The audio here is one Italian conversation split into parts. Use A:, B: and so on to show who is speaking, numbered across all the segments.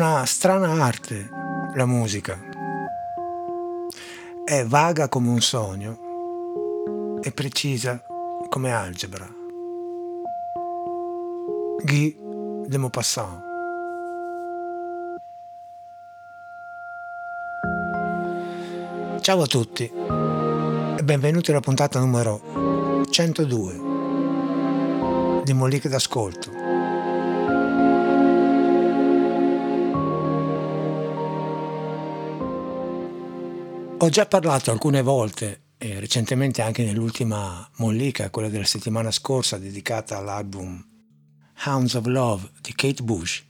A: Una strana arte la musica. È vaga come un sogno e precisa come algebra. Guy de Maupassant. Ciao a tutti e benvenuti alla puntata numero 102 di Molliche d'Ascolto. Ho già parlato alcune volte, e recentemente anche nell'ultima mollica, quella della settimana scorsa, dedicata all'album Hounds of Love di Kate Bush.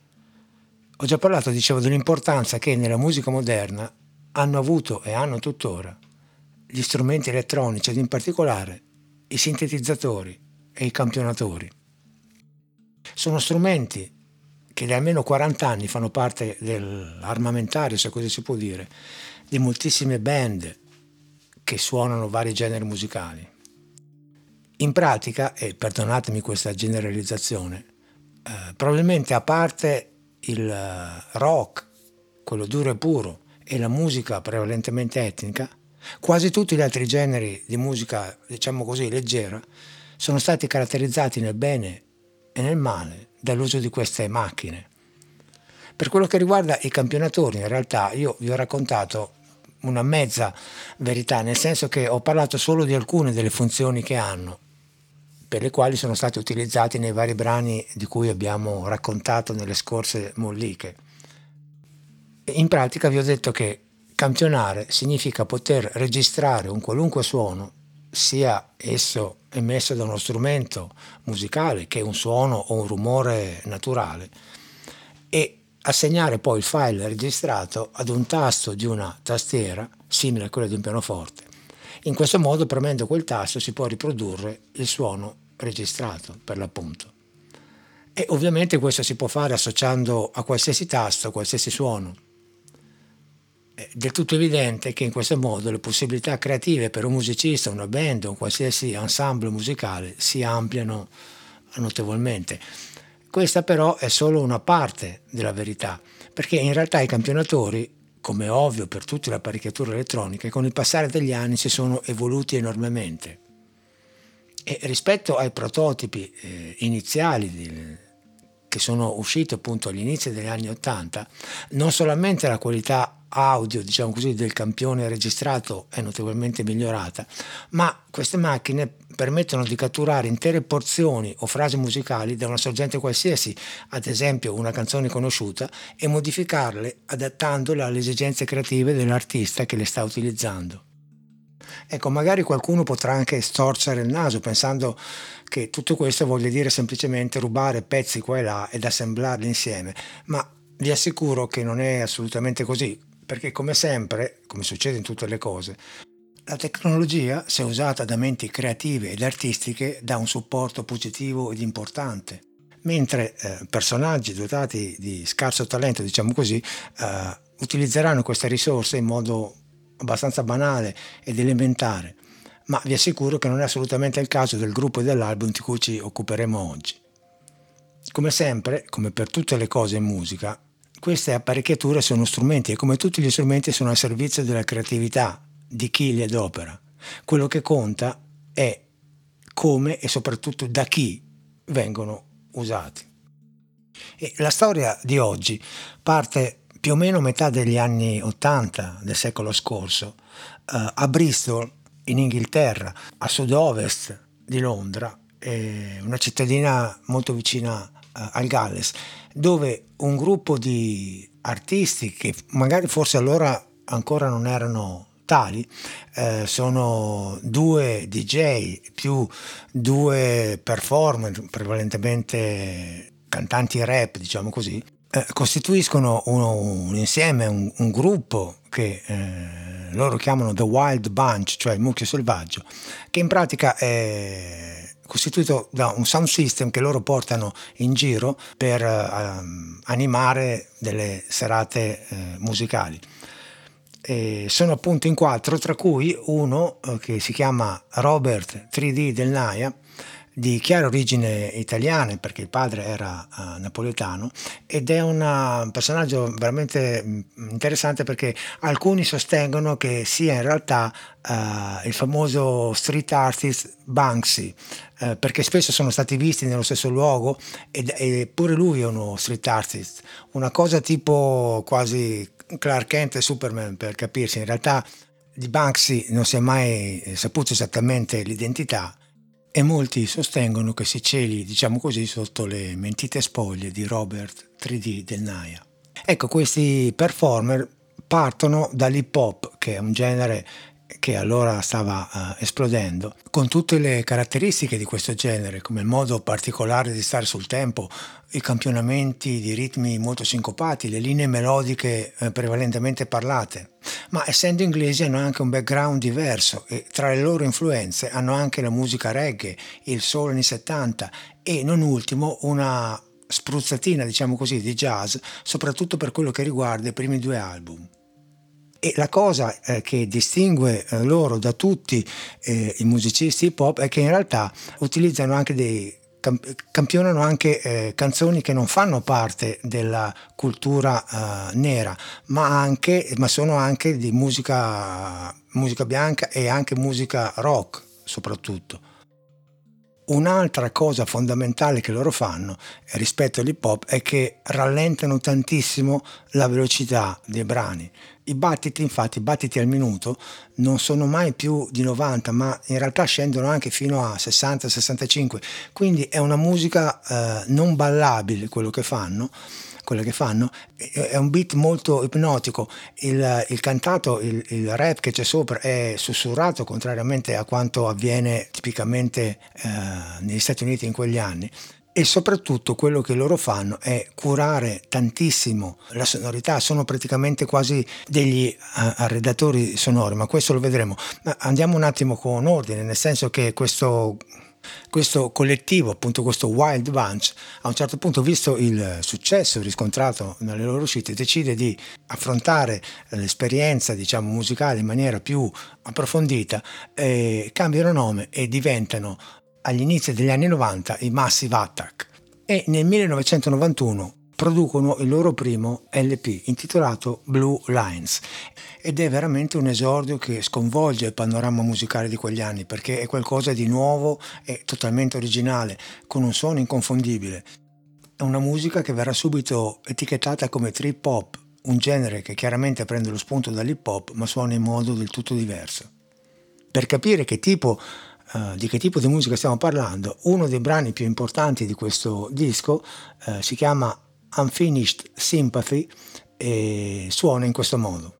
A: Ho già parlato, dicevo, dell'importanza che nella musica moderna hanno avuto e hanno tuttora gli strumenti elettronici ed in particolare i sintetizzatori e i campionatori. Sono strumenti che da almeno 40 anni fanno parte dell'armamentario, se così si può dire, di moltissime band che suonano vari generi musicali. In pratica, e perdonatemi questa generalizzazione, eh, probabilmente a parte il eh, rock, quello duro e puro, e la musica prevalentemente etnica, quasi tutti gli altri generi di musica, diciamo così, leggera, sono stati caratterizzati nel bene e nel male dall'uso di queste macchine. Per quello che riguarda i campionatori, in realtà io vi ho raccontato una mezza verità, nel senso che ho parlato solo di alcune delle funzioni che hanno, per le quali sono stati utilizzati nei vari brani di cui abbiamo raccontato nelle scorse molliche. In pratica vi ho detto che campionare significa poter registrare un qualunque suono, sia esso emesso da uno strumento musicale che un suono o un rumore naturale, e assegnare poi il file registrato ad un tasto di una tastiera simile a quello di un pianoforte. In questo modo, premendo quel tasto, si può riprodurre il suono registrato, per l'appunto. E ovviamente questo si può fare associando a qualsiasi tasto, qualsiasi suono. È del tutto evidente che in questo modo le possibilità creative per un musicista, una band o un qualsiasi ensemble musicale si ampliano notevolmente. Questa però è solo una parte della verità, perché in realtà i campionatori, come è ovvio per tutte le apparecchiature elettroniche, con il passare degli anni si sono evoluti enormemente. E rispetto ai prototipi eh, iniziali di, che sono usciti appunto all'inizio degli anni Ottanta, non solamente la qualità audio, diciamo così, del campione registrato è notevolmente migliorata, ma queste macchine permettono di catturare intere porzioni o frasi musicali da una sorgente qualsiasi, ad esempio una canzone conosciuta, e modificarle adattandole alle esigenze creative dell'artista che le sta utilizzando. Ecco, magari qualcuno potrà anche storcere il naso pensando che tutto questo voglia dire semplicemente rubare pezzi qua e là ed assemblarli insieme, ma vi assicuro che non è assolutamente così, perché come sempre, come succede in tutte le cose, la tecnologia, se usata da menti creative ed artistiche, dà un supporto positivo ed importante, mentre eh, personaggi dotati di scarso talento, diciamo così, eh, utilizzeranno queste risorse in modo abbastanza banale ed elementare, ma vi assicuro che non è assolutamente il caso del gruppo e dell'album di cui ci occuperemo oggi. Come sempre, come per tutte le cose in musica, queste apparecchiature sono strumenti e come tutti gli strumenti sono al servizio della creatività di chi li adopera. Quello che conta è come e soprattutto da chi vengono usati. E la storia di oggi parte più o meno a metà degli anni 80 del secolo scorso, eh, a Bristol, in Inghilterra, a sud-ovest di Londra, una cittadina molto vicina eh, al Galles, dove un gruppo di artisti che magari forse allora ancora non erano tali, eh, sono due DJ più due performer, prevalentemente cantanti rap, diciamo così, eh, costituiscono un, un insieme, un, un, gruppo che eh, loro chiamano The Wild Bunch, cioè il mucchio selvaggio, che in pratica è costituito da un sound system che loro portano in giro per uh, animare delle serate uh, musicali. E sono appunto in quattro, tra cui uno uh, che si chiama Robert 3D del Naya, di chiara origine italiana perché il padre era uh, napoletano ed è un personaggio veramente mm, interessante perché alcuni sostengono che sia in realtà uh, il famoso street artist Banksy uh, perché spesso sono stati visti nello stesso luogo ed, e pure lui è uno street artist. Una cosa tipo quasi Clark Kent e Superman per capirsi. In realtà di Banksy non si è mai saputo esattamente l'identità e molti sostengono che si celi, diciamo così, sotto le mentite spoglie di Robert 3D del Naya. Ecco, questi performer partono dall'hip hop, che è un genere che allora stava uh, esplodendo, con tutte le caratteristiche di questo genere, come il modo particolare di stare sul tempo, i campionamenti di ritmi molto sincopati, le linee melodiche eh, prevalentemente parlate, ma essendo inglesi hanno anche un background diverso e tra le loro influenze hanno anche la musica reggae, il soul anni 70 e non ultimo una spruzzatina, diciamo così, di jazz, soprattutto per quello che riguarda i primi due album. E la cosa eh, che distingue eh, loro da tutti eh, i musicisti hip hop è che in realtà utilizzano anche dei campionano anche eh, canzoni che non fanno parte della cultura eh, nera, ma, anche, ma sono anche di musica, musica bianca e anche musica rock soprattutto. Un'altra cosa fondamentale che loro fanno rispetto all'hip hop è che rallentano tantissimo la velocità dei brani. I battiti, infatti, i battiti al minuto non sono mai più di 90, ma in realtà scendono anche fino a 60-65, quindi è una musica eh, non ballabile quello che fanno quelle che fanno, è un beat molto ipnotico, il, il cantato, il, il, rap che c'è sopra è sussurrato contrariamente a quanto avviene tipicamente eh, negli Stati Uniti in quegli anni e soprattutto quello che loro fanno è curare tantissimo la sonorità, sono praticamente quasi degli eh, arredatori sonori, ma questo lo vedremo. Ma andiamo un attimo con ordine, nel senso che questo questo collettivo, appunto questo Wild Bunch, a un certo punto, visto il successo riscontrato nelle loro uscite, decide di affrontare l'esperienza diciamo, musicale in maniera più approfondita, eh, cambiano nome e diventano agli inizi degli anni 90 i Massive Attack. E nel 1991 producono il loro primo LP intitolato Blue Lines ed è veramente un esordio che sconvolge il panorama musicale di quegli anni perché è qualcosa di nuovo e totalmente originale, con un suono inconfondibile. È una musica che verrà subito etichettata come trip hop, un genere che chiaramente prende lo spunto dall'hip hop ma suona in modo del tutto diverso. Per capire che tipo Uh, di che tipo di musica stiamo parlando, uno dei brani più importanti di questo disco uh, si chiama Unfinished Sympathy e suona in questo modo.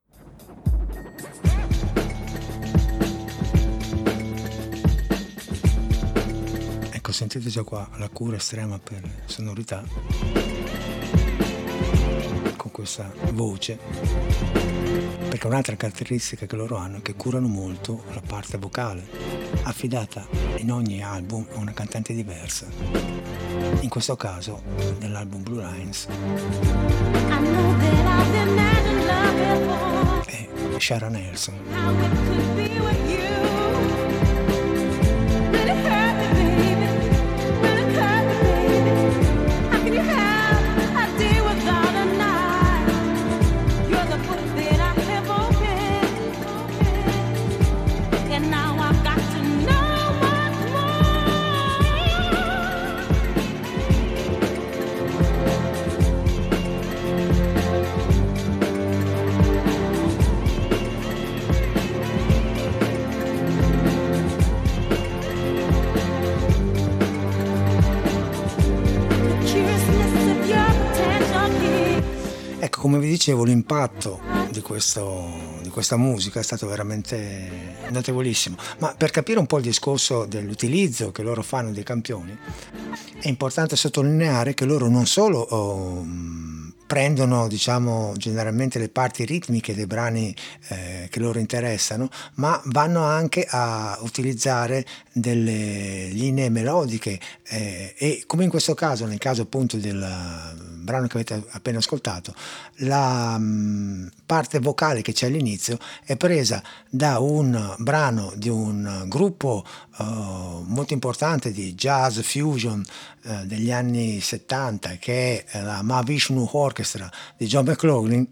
A: Ecco, sentite già qua la cura estrema per sonorità con questa voce perché un'altra caratteristica che loro hanno è che curano molto la parte vocale affidata in ogni album a una cantante diversa. In questo caso nell'album Blue Lines. È Sharon Nelson dicevo l'impatto di, questo, di, questa musica è stato veramente notevolissimo, ma per capire un po' il discorso dell'utilizzo che loro fanno dei campioni è importante sottolineare che loro non solo oh, prendono diciamo generalmente le parti ritmiche dei brani eh, che loro interessano, ma vanno anche a utilizzare delle linee melodiche eh, e come in questo caso, nel caso appunto del brano che avete appena ascoltato, la um, parte vocale che c'è all'inizio è presa da un brano di un gruppo uh, molto importante di jazz fusion uh, degli anni 70 che è la Mahavishnu Orchestra di John McLaughlin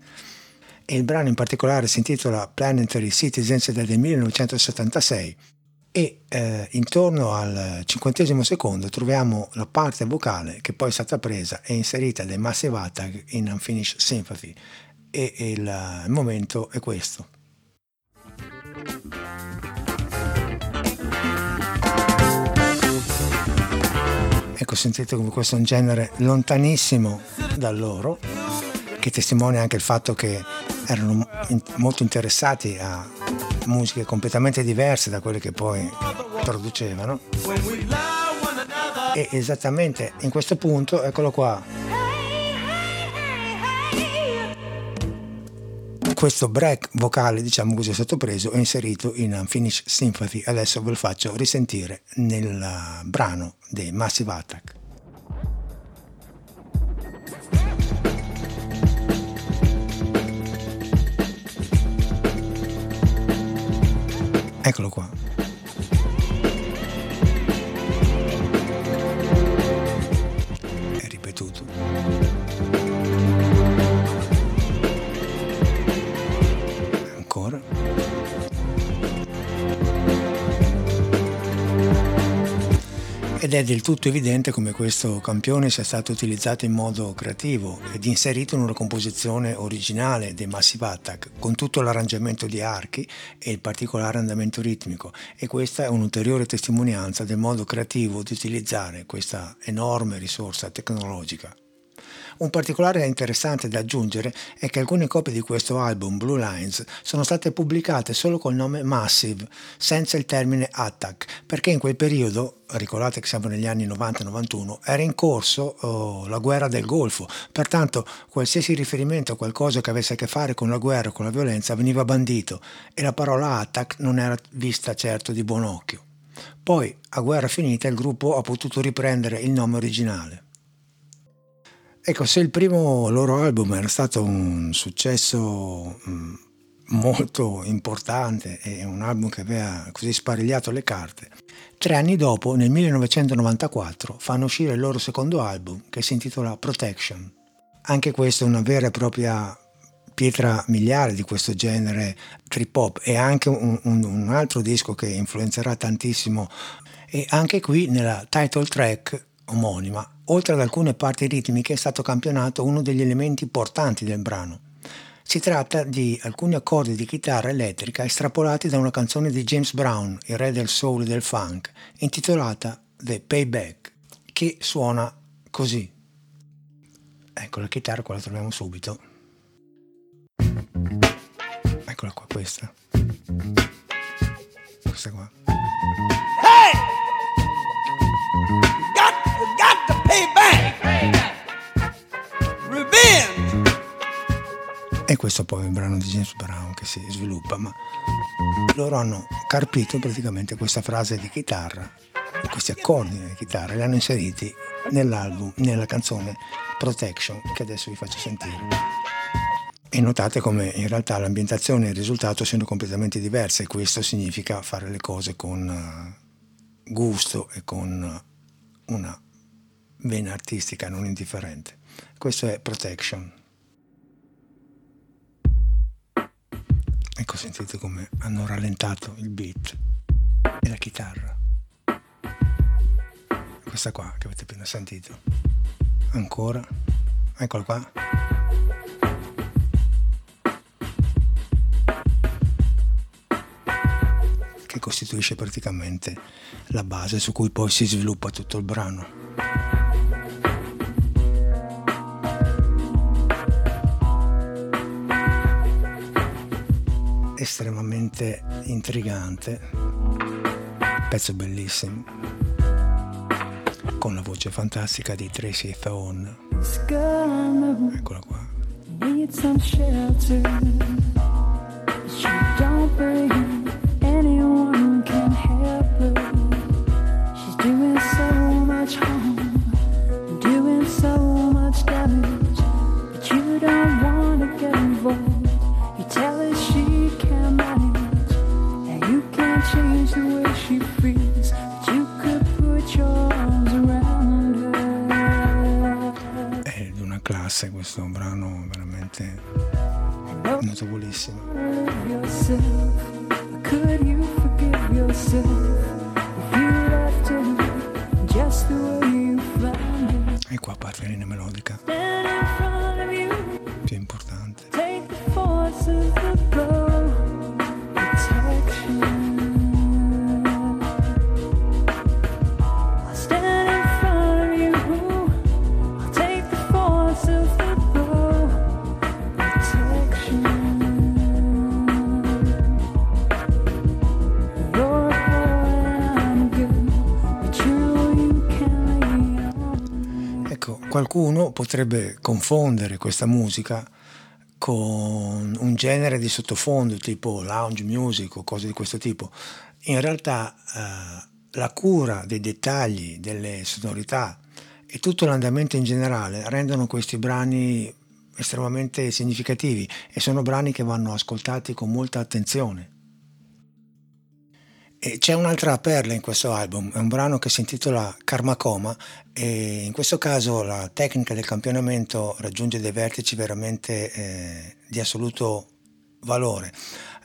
A: e il brano in particolare si intitola Planetary Citizens del 1976 e eh, intorno al cinquantesimo secondo troviamo la parte vocale che poi è stata presa e inserita dai Massive Attack in Unfinished Sympathy e, e il, il momento è questo. Ecco, sentite come questo è un genere lontanissimo da loro, che testimonia anche il fatto che erano molto interessati a musiche completamente diverse da quelle che poi producevano. E esattamente in questo punto, eccolo qua. Questo break vocale, diciamo così, è stato preso e inserito in Unfinished Sympathy. Adesso ve lo faccio risentire nel brano dei Massive Attack. Eccolo qua. Ed è del tutto evidente come questo campione sia stato utilizzato in modo creativo ed inserito in una composizione originale dei Massive Attack, con tutto l'arrangiamento di archi e il particolare andamento ritmico, e questa è un'ulteriore testimonianza del modo creativo di utilizzare questa enorme risorsa tecnologica. Un particolare interessante da aggiungere è che alcune copie di questo album, Blue Lines, sono state pubblicate solo col nome Massive, senza il termine Attack, perché in quel periodo, ricordate che siamo negli anni 90-91, era in corso oh, la guerra del Golfo, pertanto qualsiasi riferimento a qualcosa che avesse a che fare con la guerra o con la violenza veniva bandito e la parola Attack non era vista certo di buon occhio. Poi, a guerra finita, il gruppo ha potuto riprendere il nome originale. Ecco, se il primo loro album era stato un successo mm, molto importante e un album che aveva così sparigliato le carte, tre anni dopo, nel 1994, fanno uscire il loro secondo album che si intitola Protection. Anche questo è una vera e propria pietra miliare di questo genere trip hop e anche un, un, un altro disco che influenzerà tantissimo e anche qui nella title track omonima oltre ad alcune parti ritmiche è stato campionato uno degli elementi portanti del brano. Si tratta di alcuni accordi di chitarra elettrica estrapolati da una canzone di James Brown, il re del soul e del funk, intitolata The Payback, che suona così. Ecco la chitarra, qua la troviamo subito. Eccola qua, questa. Questa qua. Questo poi è un brano di James Brown che si sviluppa, ma loro hanno carpito praticamente questa frase di chitarra, questi accordi di chitarra, li hanno inseriti nell'album, nella canzone Protection, che adesso vi faccio sentire. E notate come in realtà l'ambientazione e il risultato siano completamente diverse e questo significa fare le cose con eh, gusto e con una vena artistica non indifferente. Questo è Protection. Ecco, sentite come hanno rallentato il beat e la chitarra. Questa qua che avete appena sentito. Ancora. Eccola qua. Che costituisce praticamente la base su cui poi si sviluppa tutto il brano. Estremamente intrigante, pezzo bellissimo, con la voce fantastica di Tracy Thorn. Eccola qua. Classe questo brano veramente notevolissimo. E qua parte la linea melodica più importante. Qualcuno potrebbe confondere questa musica con un genere di sottofondo tipo lounge music o cose di questo tipo. In realtà eh, la cura dei dettagli, delle sonorità e tutto l'andamento in generale rendono questi brani estremamente significativi e sono brani che vanno ascoltati con molta attenzione. E c'è un'altra perla in questo album, è un brano che si intitola Karma Coma e in questo caso la tecnica del campionamento raggiunge dei vertici veramente eh, di assoluto valore,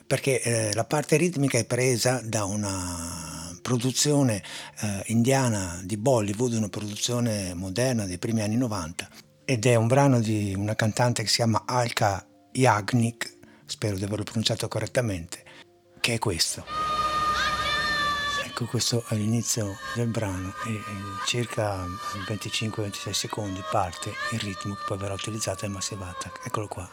A: perché eh, la parte ritmica è presa da una produzione eh, indiana di Bollywood, una produzione moderna dei primi anni 90 ed è un brano di una cantante che si chiama Alka Yagnik, spero di averlo pronunciato correttamente, che è questo. Ecco questo all'inizio del brano e circa 25-26 secondi parte il ritmo che poi verrà utilizzato nel Massive Attack. Eccolo qua.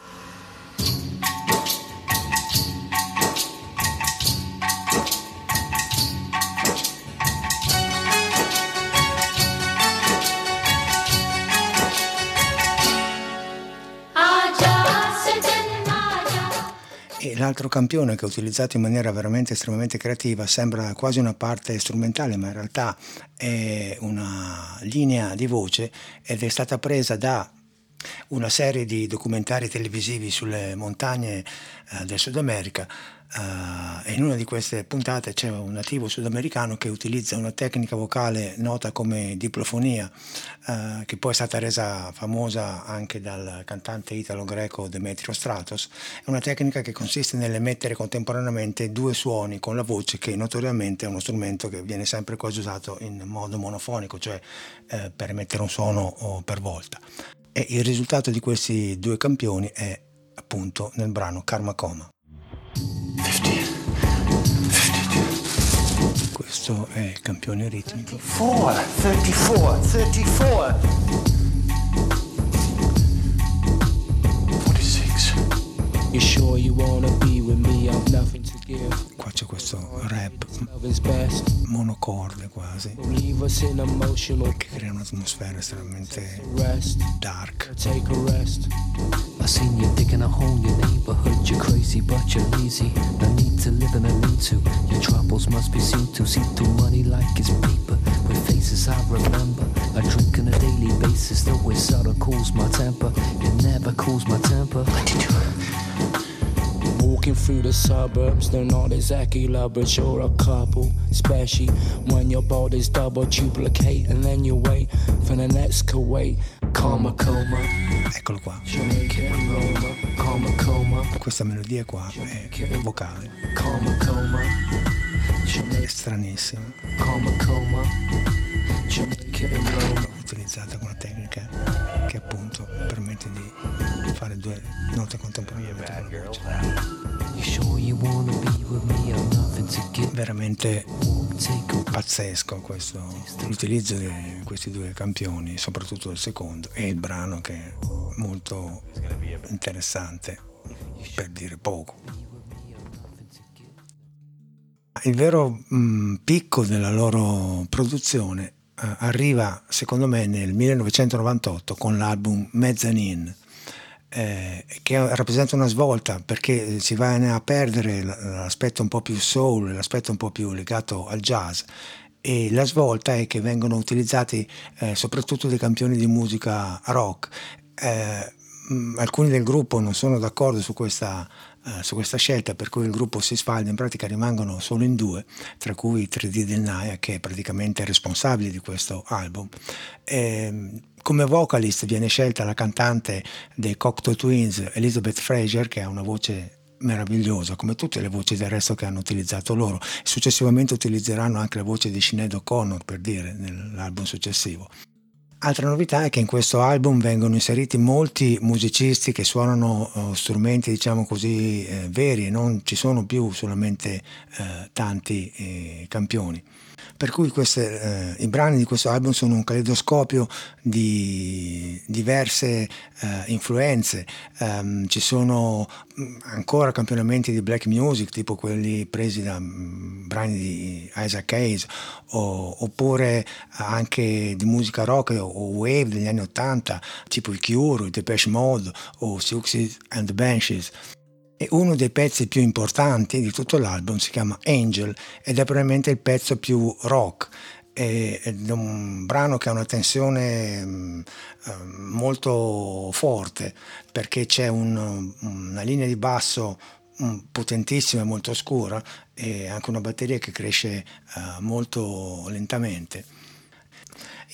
A: E l'altro campione che ho utilizzato in maniera veramente estremamente creativa sembra quasi una parte strumentale, ma in realtà è una linea di voce ed è stata presa da una serie di documentari televisivi sulle montagne eh, del Sud America eh, e in una di queste puntate c'è un nativo sudamericano che utilizza una tecnica vocale nota come diplofonia eh, che poi è stata resa famosa anche dal cantante italo-greco Demetrio Stratos è una tecnica che consiste nell'emettere contemporaneamente due suoni con la voce che notoriamente è uno strumento che viene sempre quasi usato in modo monofonico cioè eh, per emettere un suono per volta e il risultato di questi due campioni è appunto nel brano Karma Coma. Questo è il campione ritmico.
B: 4, 34, 34. 46.
C: You sure you wanna be with me? I've nothing to give.
A: Qua c'è questo rap
C: Love is best.
A: monocorde quasi che crea un'atmosfera estremamente
C: rest.
A: dark.
D: I seen you digging a hole in your neighborhood. You're crazy, but you're lazy. No need to live in a need to. Your troubles must be seen to. See through money like it's paper. With faces I remember. I drink on a daily basis. Though it sorta cools my temper. It never cools my temper.
C: Walking through the suburbs, they're not exactly lovers, you're a couple. Especially when your body's double duplicate and then you wait for the next Kuwait. Karma coma,
A: Eccolo qua.
C: Karma coma,
A: Questa melodia qua è vocale,
C: karma coma,
A: è stranissima,
C: coma, Roma.
A: utilizzata con una tecnica che appunto permette di fare due note contemporaneamente. Veramente pazzesco questo, l'utilizzo di questi due campioni, soprattutto il secondo, e il brano che è molto interessante, per dire poco. Il vero mh, picco della loro produzione eh, arriva secondo me nel 1998 con l'album Mezzanine eh, che rappresenta una svolta perché si va a perdere l'aspetto un po' più soul, l'aspetto un po' più legato al jazz e la svolta è che vengono utilizzati eh, soprattutto dei campioni di musica rock. Eh, mh, alcuni del gruppo non sono d'accordo su questa, uh, su questa, scelta, per cui il gruppo si sfalda, in pratica rimangono solo in due, tra cui 3D del Naya, che è praticamente responsabile di questo album. E, ehm, come vocalist viene scelta la cantante dei Cocteau Twins, Elizabeth Fraser, che ha una voce meravigliosa, come tutte le voci del resto che hanno utilizzato loro. Successivamente utilizzeranno anche la voce di Sinead O'Connor, per dire, nell'album successivo. Altra novità è che in questo album vengono inseriti molti musicisti che suonano uh, strumenti, diciamo così, eh, veri e non ci sono più solamente eh, tanti eh, campioni per cui queste, eh, i brani di questo album sono un caleidoscopio di diverse eh, influenze. Um, ci sono mm, ancora campionamenti di black music, tipo quelli presi da um, brani di Isaac Hayes, o, oppure anche di musica rock o, wave degli anni 80, tipo i Cure, i Depeche Mode o Siouxsie and the Banshees e uno dei pezzi più importanti di tutto l'album si chiama Angel ed è probabilmente il pezzo più rock. È un brano che ha una tensione mm, ehm, molto forte perché c'è un, una linea di basso mm, potentissima e molto scura e anche una batteria che cresce uh, molto lentamente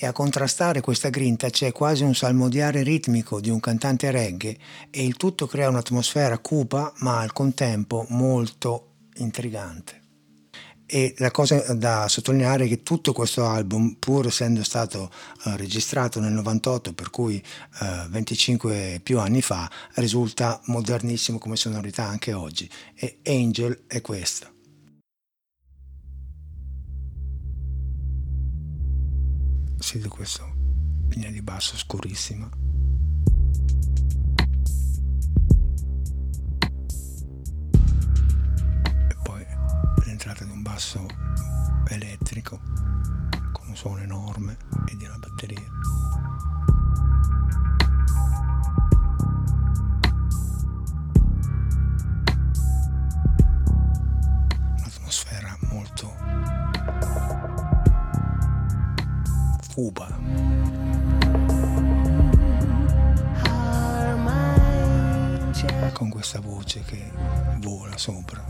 A: e a contrastare questa grinta c'è quasi un salmodiare ritmico di un cantante reggae e il tutto crea un'atmosfera cupa ma al contempo molto intrigante. E la cosa da sottolineare è che tutto questo album, pur essendo stato uh, registrato nel 98, per cui uh, 25 più anni fa, risulta modernissimo come sonorità anche oggi. E Angel è questo. Sente questa linea di basso scurissima. E poi l'entrata di un basso elettrico con un suono enorme e di una batteria. Un'atmosfera molto Cuba. Con questa voce che vola sopra.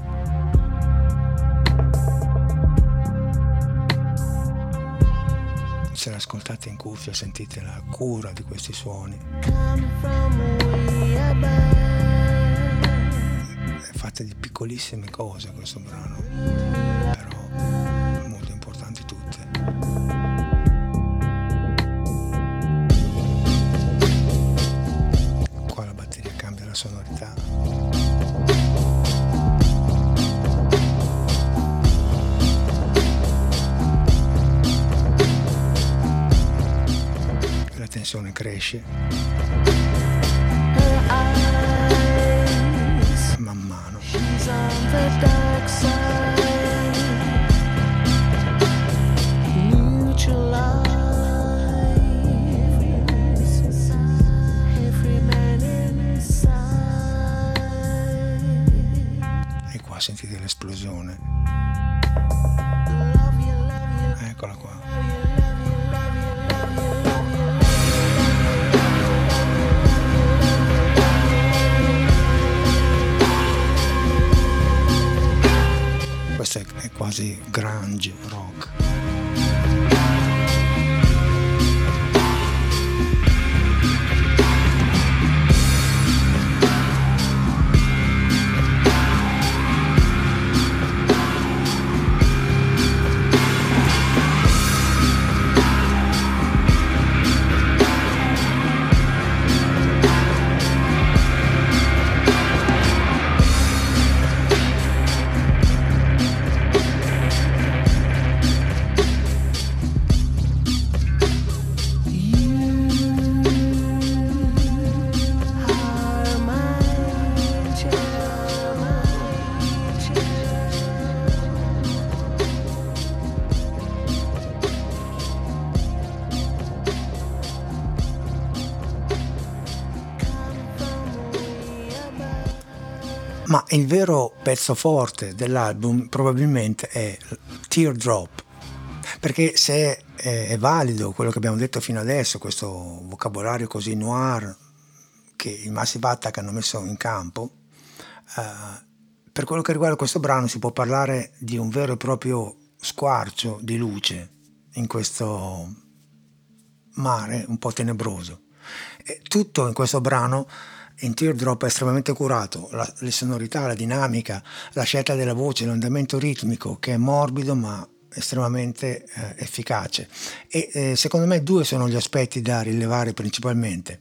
A: Se l'ascoltate in cuffia sentite la cura di questi suoni. È fatta di piccolissime cose questo brano, tensione quasi grunge rock. Il vero pezzo forte dell'album probabilmente è Teardrop, perché se è, valido quello che abbiamo detto fino adesso, questo vocabolario così noir che i Massive Attack hanno messo in campo, eh, per quello che riguarda questo brano si può parlare di un vero e proprio squarcio di luce in questo mare un po' tenebroso. E tutto in questo brano in Teardrop è estremamente curato, la, le sonorità, la dinamica, la scelta della voce, l'andamento ritmico che è morbido ma estremamente eh, efficace e eh, secondo me due sono gli aspetti da rilevare principalmente.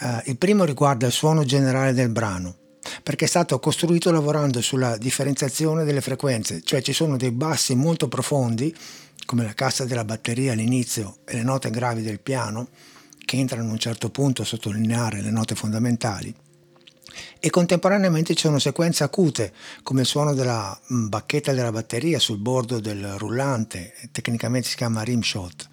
A: Eh, il primo riguarda il suono generale del brano perché è stato costruito lavorando sulla differenziazione delle frequenze, cioè ci sono dei bassi molto profondi come la cassa della batteria all'inizio e le note gravi del piano che entrano a un certo punto a sottolineare le note fondamentali e contemporaneamente ci sono sequenze acute come il suono della mm, bacchetta della batteria sul bordo del rullante, tecnicamente si chiama rimshot,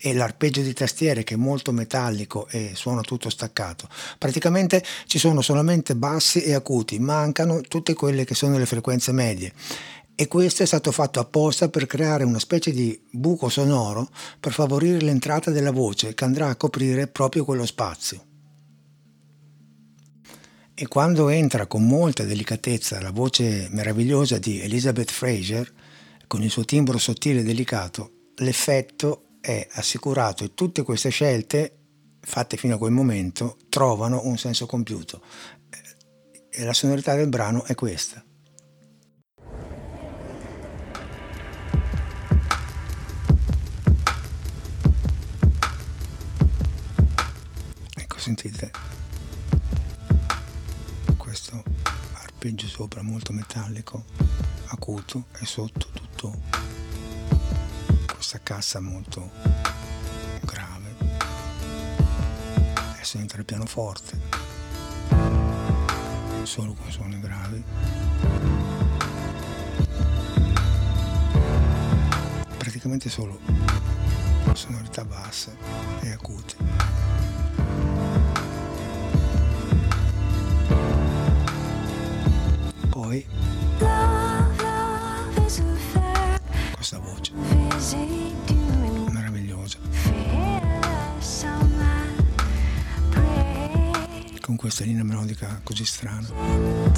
A: e l'arpeggio di tastiere che è molto metallico e suona tutto staccato. Praticamente ci sono solamente bassi e acuti, mancano tutte quelle che sono le frequenze medie e questo è stato fatto apposta per creare una specie di buco sonoro per favorire l'entrata della voce che andrà a coprire proprio quello spazio e quando entra con molta delicatezza la voce meravigliosa di Elizabeth Fraser, con il suo timbro sottile e delicato, l'effetto è assicurato e tutte queste scelte fatte fino a quel momento trovano un senso compiuto. E la sonorità del brano è questa. Sentite questo arpeggio sopra molto metallico, acuto e sotto tutto questa cassa molto grave. Adesso entra il pianoforte, solo con suoni gravi. Praticamente solo sonorità basse e acute. Poi questa voce. Meravigliosa. Con questa linea melodica così strana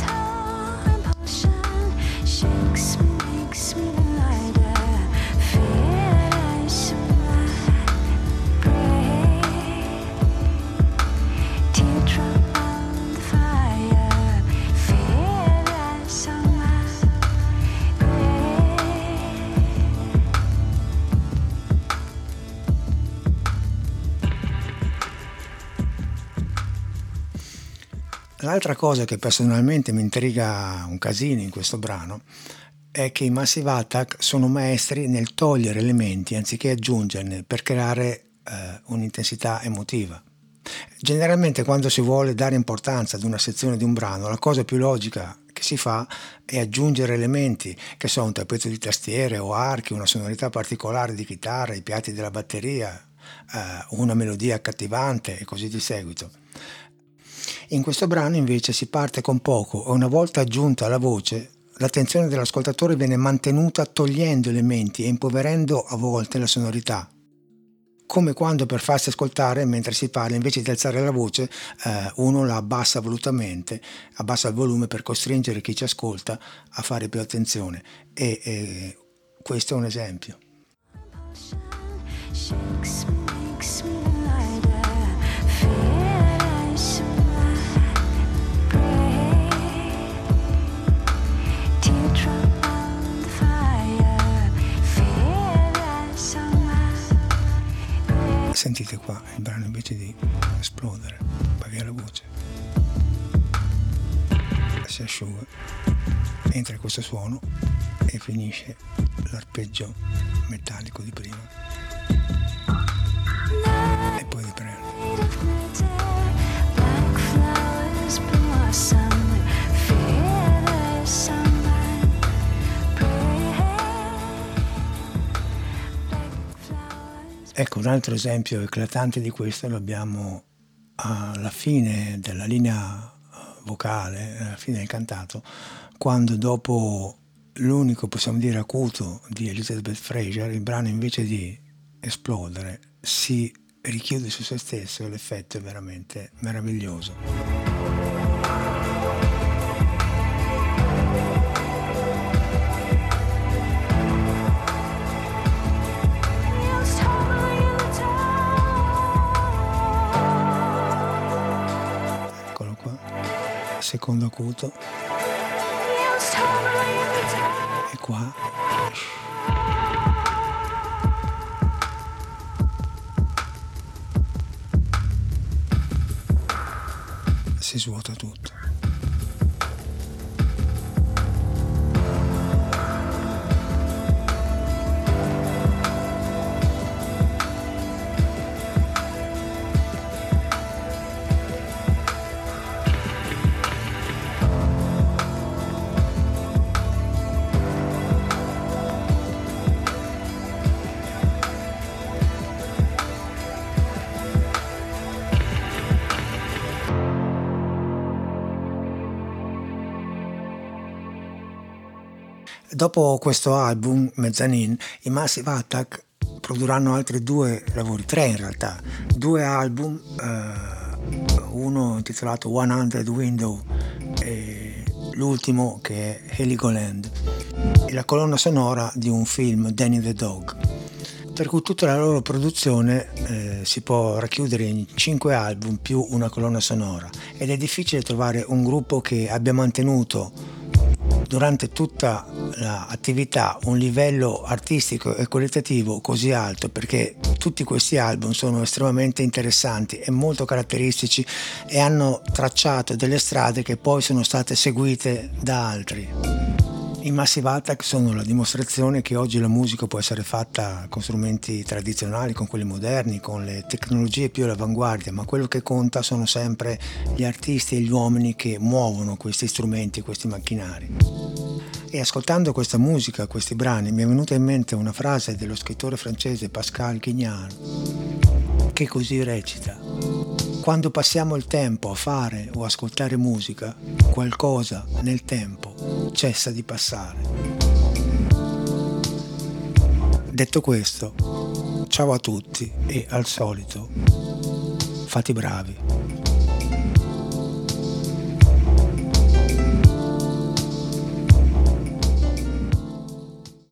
A: L'altra cosa che personalmente mi intriga un casino in questo brano è che i Massive Attack sono maestri nel togliere elementi anziché aggiungerne per creare eh, un'intensità emotiva. Generalmente quando si vuole dare importanza ad una sezione di un brano, la cosa più logica che si fa è aggiungere elementi che sono un tappeto di tastiere o archi, una sonorità particolare di chitarra, i piatti della batteria, eh, una melodia accattivante e così di seguito. In questo brano invece si parte con poco e una volta aggiunta la voce, l'attenzione dell'ascoltatore viene mantenuta togliendo elementi e impoverendo a volte la sonorità. Come quando per farsi ascoltare mentre si parla, invece di alzare la voce, eh, uno la abbassa volutamente, abbassa il volume per costringere chi ci ascolta a fare più attenzione. E, e questo è un esempio. Sentite qua il brano invece di esplodere, va via la voce, si asciuga, entra questo suono e finisce l'arpeggio metallico di prima e poi riprende. Ecco, un altro esempio eclatante di questo lo abbiamo alla fine della linea eh, vocale, alla fine del cantato, quando dopo l'unico, possiamo dire, acuto di Elizabeth Fraser, il brano invece di esplodere si richiude su se stesso l'effetto è veramente meraviglioso. Secondo acuto. E qua. Si svuota tutto Dopo questo album, Mezzanine, i Massive Attack produrranno altri due lavori, tre in realtà, due album, eh, uno intitolato 100 Window e l'ultimo che è Heligoland, e la colonna sonora di un film, Danny the Dog. Per cui tutta la loro produzione eh, si può racchiudere in cinque album più una colonna sonora ed è difficile trovare un gruppo che abbia mantenuto durante tutta l'attività un livello artistico e qualitativo così alto perché tutti questi album sono estremamente interessanti e molto caratteristici e hanno tracciato delle strade che poi sono state seguite da altri. I Massive Attack sono la dimostrazione che oggi la musica può essere fatta con strumenti tradizionali, con quelli moderni, con le tecnologie più all'avanguardia, ma quello che conta sono sempre gli artisti e gli uomini che muovono questi strumenti, questi macchinari. E ascoltando questa musica, questi brani, mi è venuta in mente una frase dello scrittore francese Pascal Quignard, che così recita. Quando passiamo il tempo a fare o ascoltare musica, qualcosa nel tempo cessa di passare. Detto questo, ciao a tutti e al solito, fate bravi.